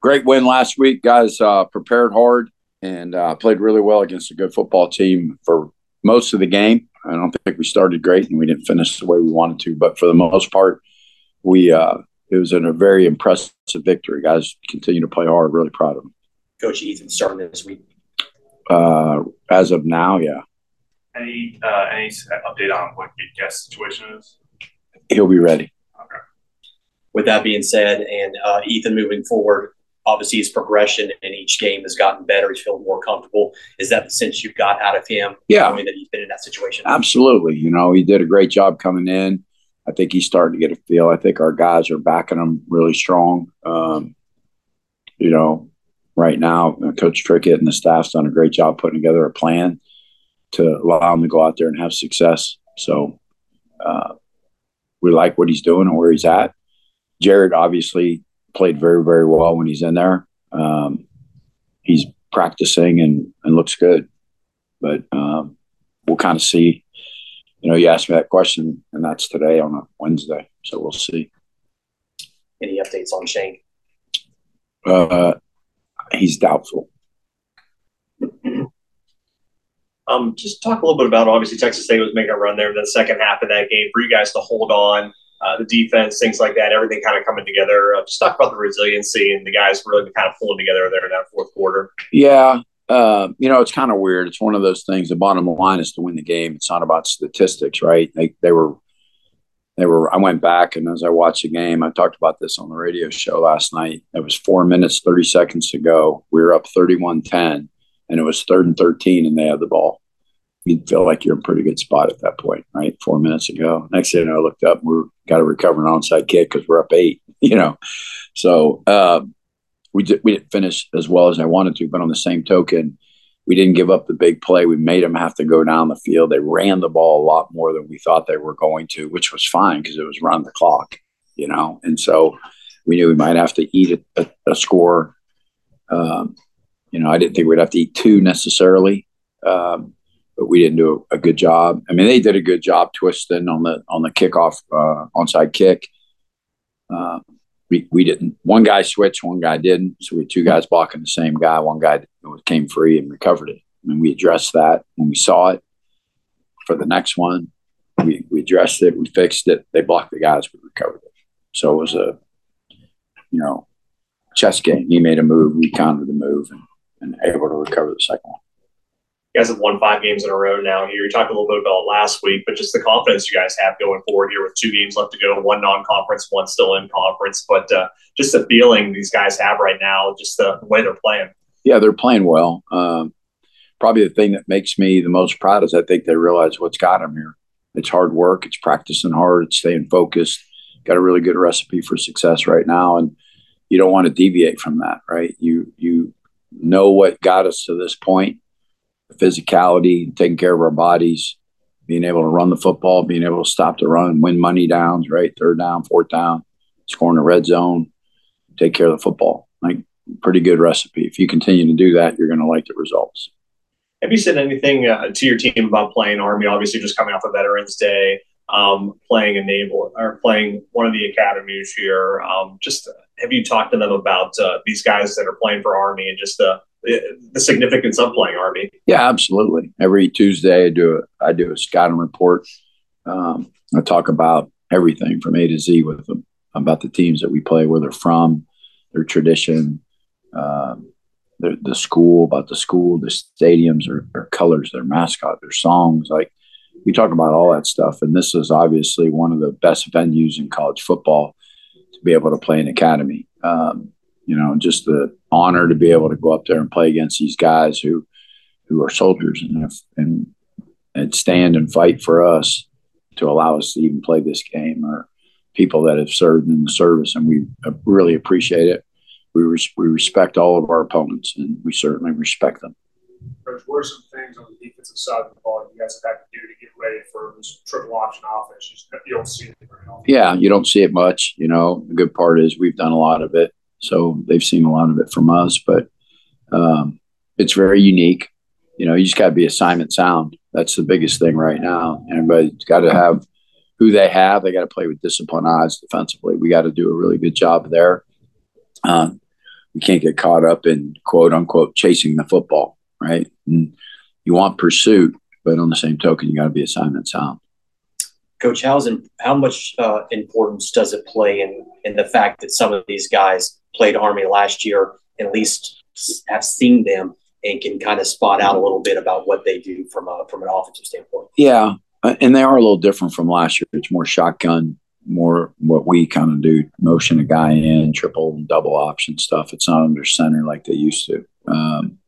great win last week. Guys uh, prepared hard and uh, played really well against a good football team for most of the game. I don't think we started great and we didn't finish the way we wanted to, but for the most part, we uh, it was in a very impressive victory. Guys continue to play hard. Really proud of them. Coach Ethan starting this week. Uh, as of now, yeah. Any uh, any update on what your guest situation is? He'll be ready. Okay. With that being said, and uh, Ethan moving forward, obviously his progression in each game has gotten better. He's feeling more comfortable. Is that the sense you got out of him? Yeah. That he's been in that situation. Absolutely. You know, he did a great job coming in. I think he's starting to get a feel. I think our guys are backing him really strong. Um, you know, right now, Coach Trickett and the staff's done a great job putting together a plan to allow him to go out there and have success. So uh, we like what he's doing and where he's at. Jared obviously played very, very well when he's in there. Um, he's practicing and, and looks good, but um, we'll kind of see. You know, you asked me that question, and that's today on a Wednesday, so we'll see. Any updates on Shane? Uh, he's doubtful. Um, just talk a little bit about obviously Texas State was making a run there in the second half of that game for you guys to hold on, uh, the defense, things like that, everything kind of coming together. Uh, just talk about the resiliency and the guys really kind of pulling together there in that fourth quarter. Yeah. Uh, you know, it's kind of weird. It's one of those things. The bottom line is to win the game. It's not about statistics, right? They, they were, they were, I went back and as I watched the game, I talked about this on the radio show last night. It was four minutes, 30 seconds to go. We were up 31 10 and it was third and 13 and they had the ball. You'd feel like you're in a pretty good spot at that point, right? Four minutes ago. Next thing I looked up, we got to recover an onside kick because we're up eight, you know. So um, we, did, we didn't finish as well as I wanted to, but on the same token, we didn't give up the big play. We made them have to go down the field. They ran the ball a lot more than we thought they were going to, which was fine because it was run the clock, you know. And so we knew we might have to eat a, a, a score. Um, you know, I didn't think we'd have to eat two necessarily, um, but we didn't do a, good job. I mean, they did a good job twisting on the on the kickoff uh, onside kick. Uh, we, we didn't. One guy switched, one guy didn't. So we had two guys blocking the same guy. One guy came free and recovered it. I mean, we addressed that when we saw it. For the next one, we, we addressed it, we fixed it. They blocked the guys, we recovered it. So it was a, you know, chess game. He made a move, we countered the move, and, and able to recover the second one. You guys have won five games in a row now here. You talked a little bit about last week, but just the confidence you guys have going forward here with two games left to go, one non-conference, one still in conference. But uh, just the feeling these guys have right now, just the, way they're playing. Yeah, they're playing well. Um, probably the thing that makes me the most proud is I think they realize what's got them here. It's hard work. It's practicing hard. It's staying focused. Got a really good recipe for success right now, and you don't want to deviate from that, right? You you know what got us to this point: physicality, taking care of our bodies, being able to run the football, being able to stop the run, win money downs, right? Third down, fourth down, scoring the red zone, take care of the football. Like pretty good recipe. If you continue to do that, you're going to like the results. Have you said anything uh, to your team about playing Army? Obviously, just coming off of Veterans Day, um, playing a naval or playing one of the academies here. Um, just have you talked to them about uh, these guys that are playing for Army and just the the significance of playing Army? Yeah, absolutely. Every Tuesday, I do a I do a scouting report. Um, I talk about everything from A to Z with them about the teams that we play, where they're from, their tradition, um, the, the school, about the school, the stadiums, their, their colors, their mascot, their songs. Like we talk about all that stuff. And this is obviously one of the best venues in college football to be able to play an academy. Um, you know, just the honor to be able to go up there and play against these guys who who are soldiers and and and stand and fight for us to allow us to even play this game or people that have served in the service and we really appreciate it we, res- we respect all of our opponents, and we certainly respect them. Coach, what are some things on the defensive side of the ball you guys have had to do to get ready for this triple option offense? You don't see it very often. Yeah, you don't see it much. You know, the good part is we've done a lot of it, so they've seen a lot of it from us. But um, it's very unique. You know, you just got to be assignment sound. That's the biggest thing right now. Everybody's got to have who they have. They got to play with disciplined eyes defensively. We got to do a really good job there. Uh, we can't get caught up in quote unquote chasing the football, right? And you want pursuit, but on the same token, you got to be assignment sound. Coach, how's in, how much uh, importance does it play in in the fact that some of these guys played Army last year, at least have seen them and can kind of spot out a little bit about what they do from a from an offensive standpoint? Yeah, uh, and they are a little different from last year. It's more shotgun, more what we kind of do: motion a guy in, triple and double option stuff. It's not under center like they used to. Um,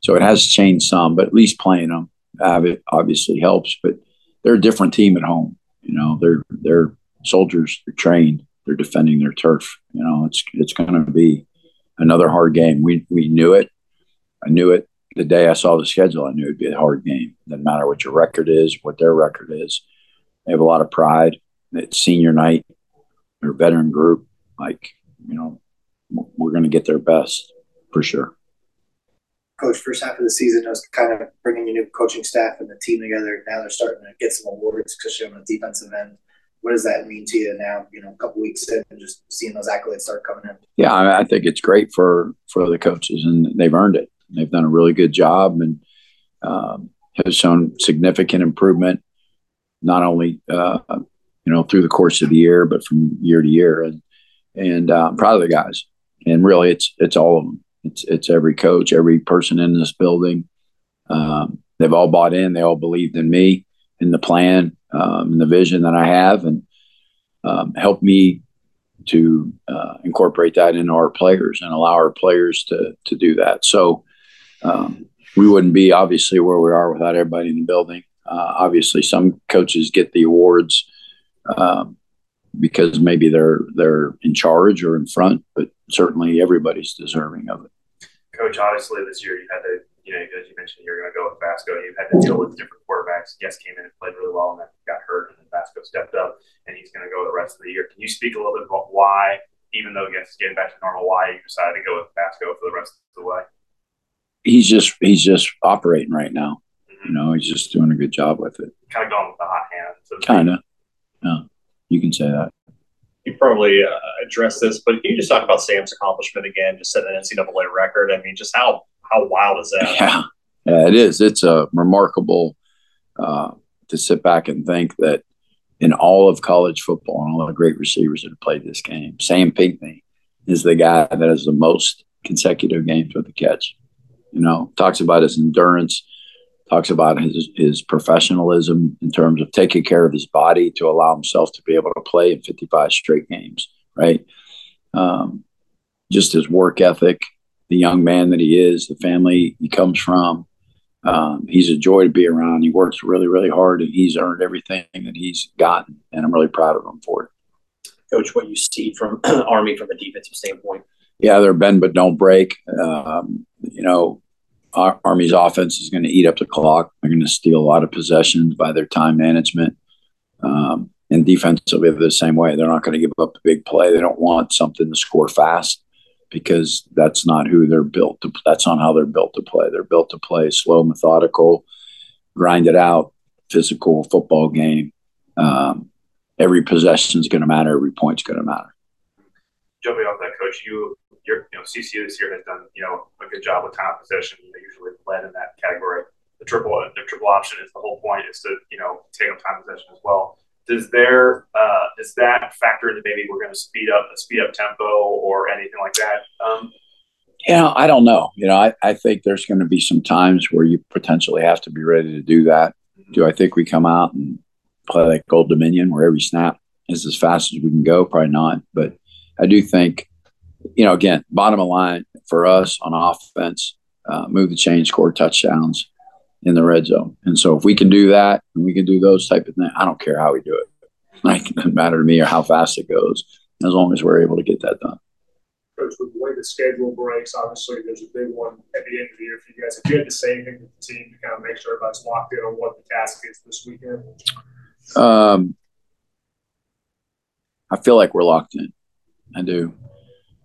so it has changed some, but at least playing them obviously helps. But they're a different team at home. You know, they're they're soldiers. They're trained. They're defending their turf. You know, it's it's going to be another hard game. We we knew it. I knew it the day I saw the schedule. I knew it'd be a hard game. Doesn't matter what your record is, what their record is. They have a lot of pride. It's senior night. They're a veteran group. Like you know, we're going to get their best for sure coach first half of the season I was kind of bringing your new coaching staff and the team together. Now they're starting to get some awards, especially on the defensive end. What does that mean to you now? You know, a couple weeks in, and just seeing those accolades start coming in. Yeah, I think it's great for for the coaches, and they've earned it. They've done a really good job, and um, have shown significant improvement, not only uh, you know through the course of the year, but from year to year. And and uh, I'm proud of the guys. And really, it's it's all of them. It's it's every coach, every person in this building. Um, they've all bought in. They all believed in me, in the plan, um, and the vision that I have, and um, helped me to uh, incorporate that into our players and allow our players to to do that. So um, we wouldn't be obviously where we are without everybody in the building. Uh, obviously, some coaches get the awards um, because maybe they're they're in charge or in front, but certainly everybody's deserving of it. Coach, obviously this year you had to, you know, as you mentioned, you're going to go with Vasko. You had to deal with different quarterbacks. Yes, came in and played really well, and then got hurt, and then Vasko stepped up, and he's going to go the rest of the year. Can you speak a little bit about why, even though Guess getting back to normal, why you decided to go with Vasko for the rest of the way? He's just he's just operating right now. Mm-hmm. You know, he's just doing a good job with it. Kind of going with the hot hand. So kind of. Yeah, you can say that you probably uh, addressed this, but can you just talk about Sam's accomplishment again, just set an NCAA record? I mean, just how how wild is that? Yeah, yeah it is. It's a remarkable uh, to sit back and think that in all of college football and all the great receivers that have played this game, Sam Pinkney is the guy that has the most consecutive games with a catch. You know, talks about his endurance talks about his his professionalism in terms of taking care of his body to allow himself to be able to play in 55 straight games, right? Um, just his work ethic, the young man that he is, the family he comes from. Um, he's a joy to be around. He works really, really hard, and he's earned everything that he's gotten, and I'm really proud of him for it. Coach, what you see from Army from a defensive standpoint? Yeah, they're bend but don't break. Um, you know, Army's offense is going to eat up the clock. They're going to steal a lot of possessions by their time management. Um, and defensively, the same way. They're not going to give up a big play. They don't want something to score fast because that's not who they're built to. That's not how they're built to play. They're built to play slow, methodical, grind it out, physical football game. Um, every possession is going to matter. Every point's going to matter. Jumping off that, coach, you your you know CCU this year has done you know a good job with time possession. They usually led in that category. The triple the triple option is the whole point is to you know take up time possession as well. Does there uh, does that factor into maybe we're going to speed up a speed up tempo or anything like that? Um, yeah, I don't know. You know, I, I think there's going to be some times where you potentially have to be ready to do that. Mm-hmm. Do I think we come out and play like Old Dominion where every snap is as fast as we can go? Probably not. But I do think you know, again, bottom of line for us on offense, uh, move the chain, score touchdowns in the red zone. And so if we can do that and we can do those type of things, I don't care how we do it. Like it doesn't matter to me or how fast it goes, as long as we're able to get that done. Coach, with the way the schedule breaks, obviously there's a big one at the end of the year for you guys. If you had to say anything with the team to kind of make sure everybody's locked in on what the task is this weekend? Um, I feel like we're locked in. I do.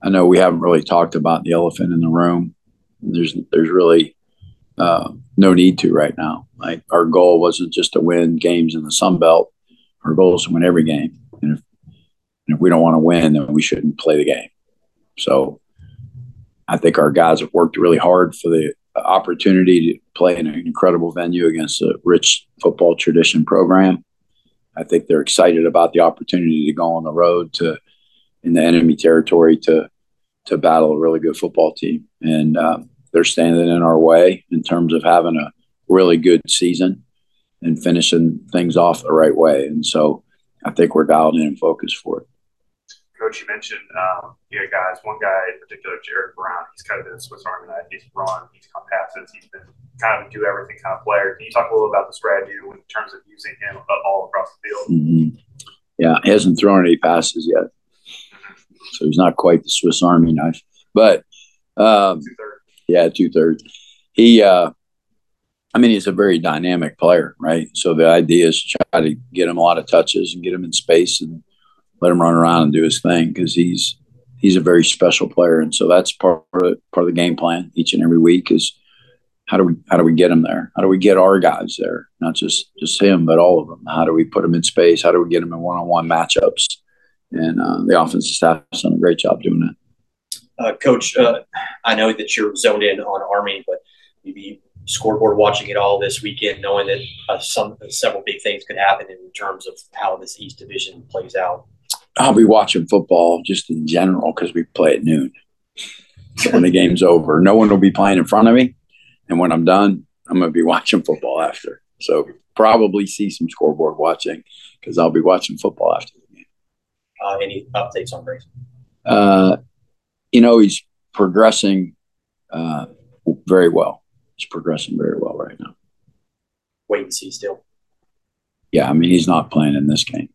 I know we haven't really talked about the elephant in the room. There's there's really uh, no need to right now. Like our goal wasn't just to win games in the Sun Belt. Our goal is to win every game. And if, and if we don't want to win, then we shouldn't play the game. So I think our guys have worked really hard for the opportunity to play in an incredible venue against a rich football tradition program. I think they're excited about the opportunity to go on the road to in the enemy territory to to battle a really good football team, and um, they're standing in our way in terms of having a really good season and finishing things off the right way. And so I think we're dialed in and focused for it. Coach, you mentioned um, you know guys. One guy in particular, Jared Brown. He's kind of been a Swiss Army knife. He's run, he's come passes, he's been kind of a do everything kind of player. Can you talk a little about the strategy in terms of using him all across the field? Mm-hmm. Yeah, he hasn't thrown any passes yet, so he's not quite the Swiss Army knife. But um, yeah, two thirds. He, uh, I mean, he's a very dynamic player, right? So the idea is to try to get him a lot of touches and get him in space and let him run around and do his thing because he's he's a very special player, and so that's part of part of the game plan each and every week is how do we how do we get him there? How do we get our guys there? Not just just him, but all of them. How do we put them in space? How do we get them in one on one matchups? And uh, the offensive staff has done a great job doing that. Uh, Coach, uh, I know that you're zoned in on Army, but maybe scoreboard watching it all this weekend, knowing that uh, some several big things could happen in terms of how this East Division plays out. I'll be watching football just in general because we play at noon. So when the game's over, no one will be playing in front of me, and when I'm done, I'm going to be watching football after. So probably see some scoreboard watching because I'll be watching football after the game. Uh, any updates on Grayson? Uh, you know, he's progressing uh, very well. He's progressing very well right now. Wait and see still. Yeah, I mean, he's not playing in this game.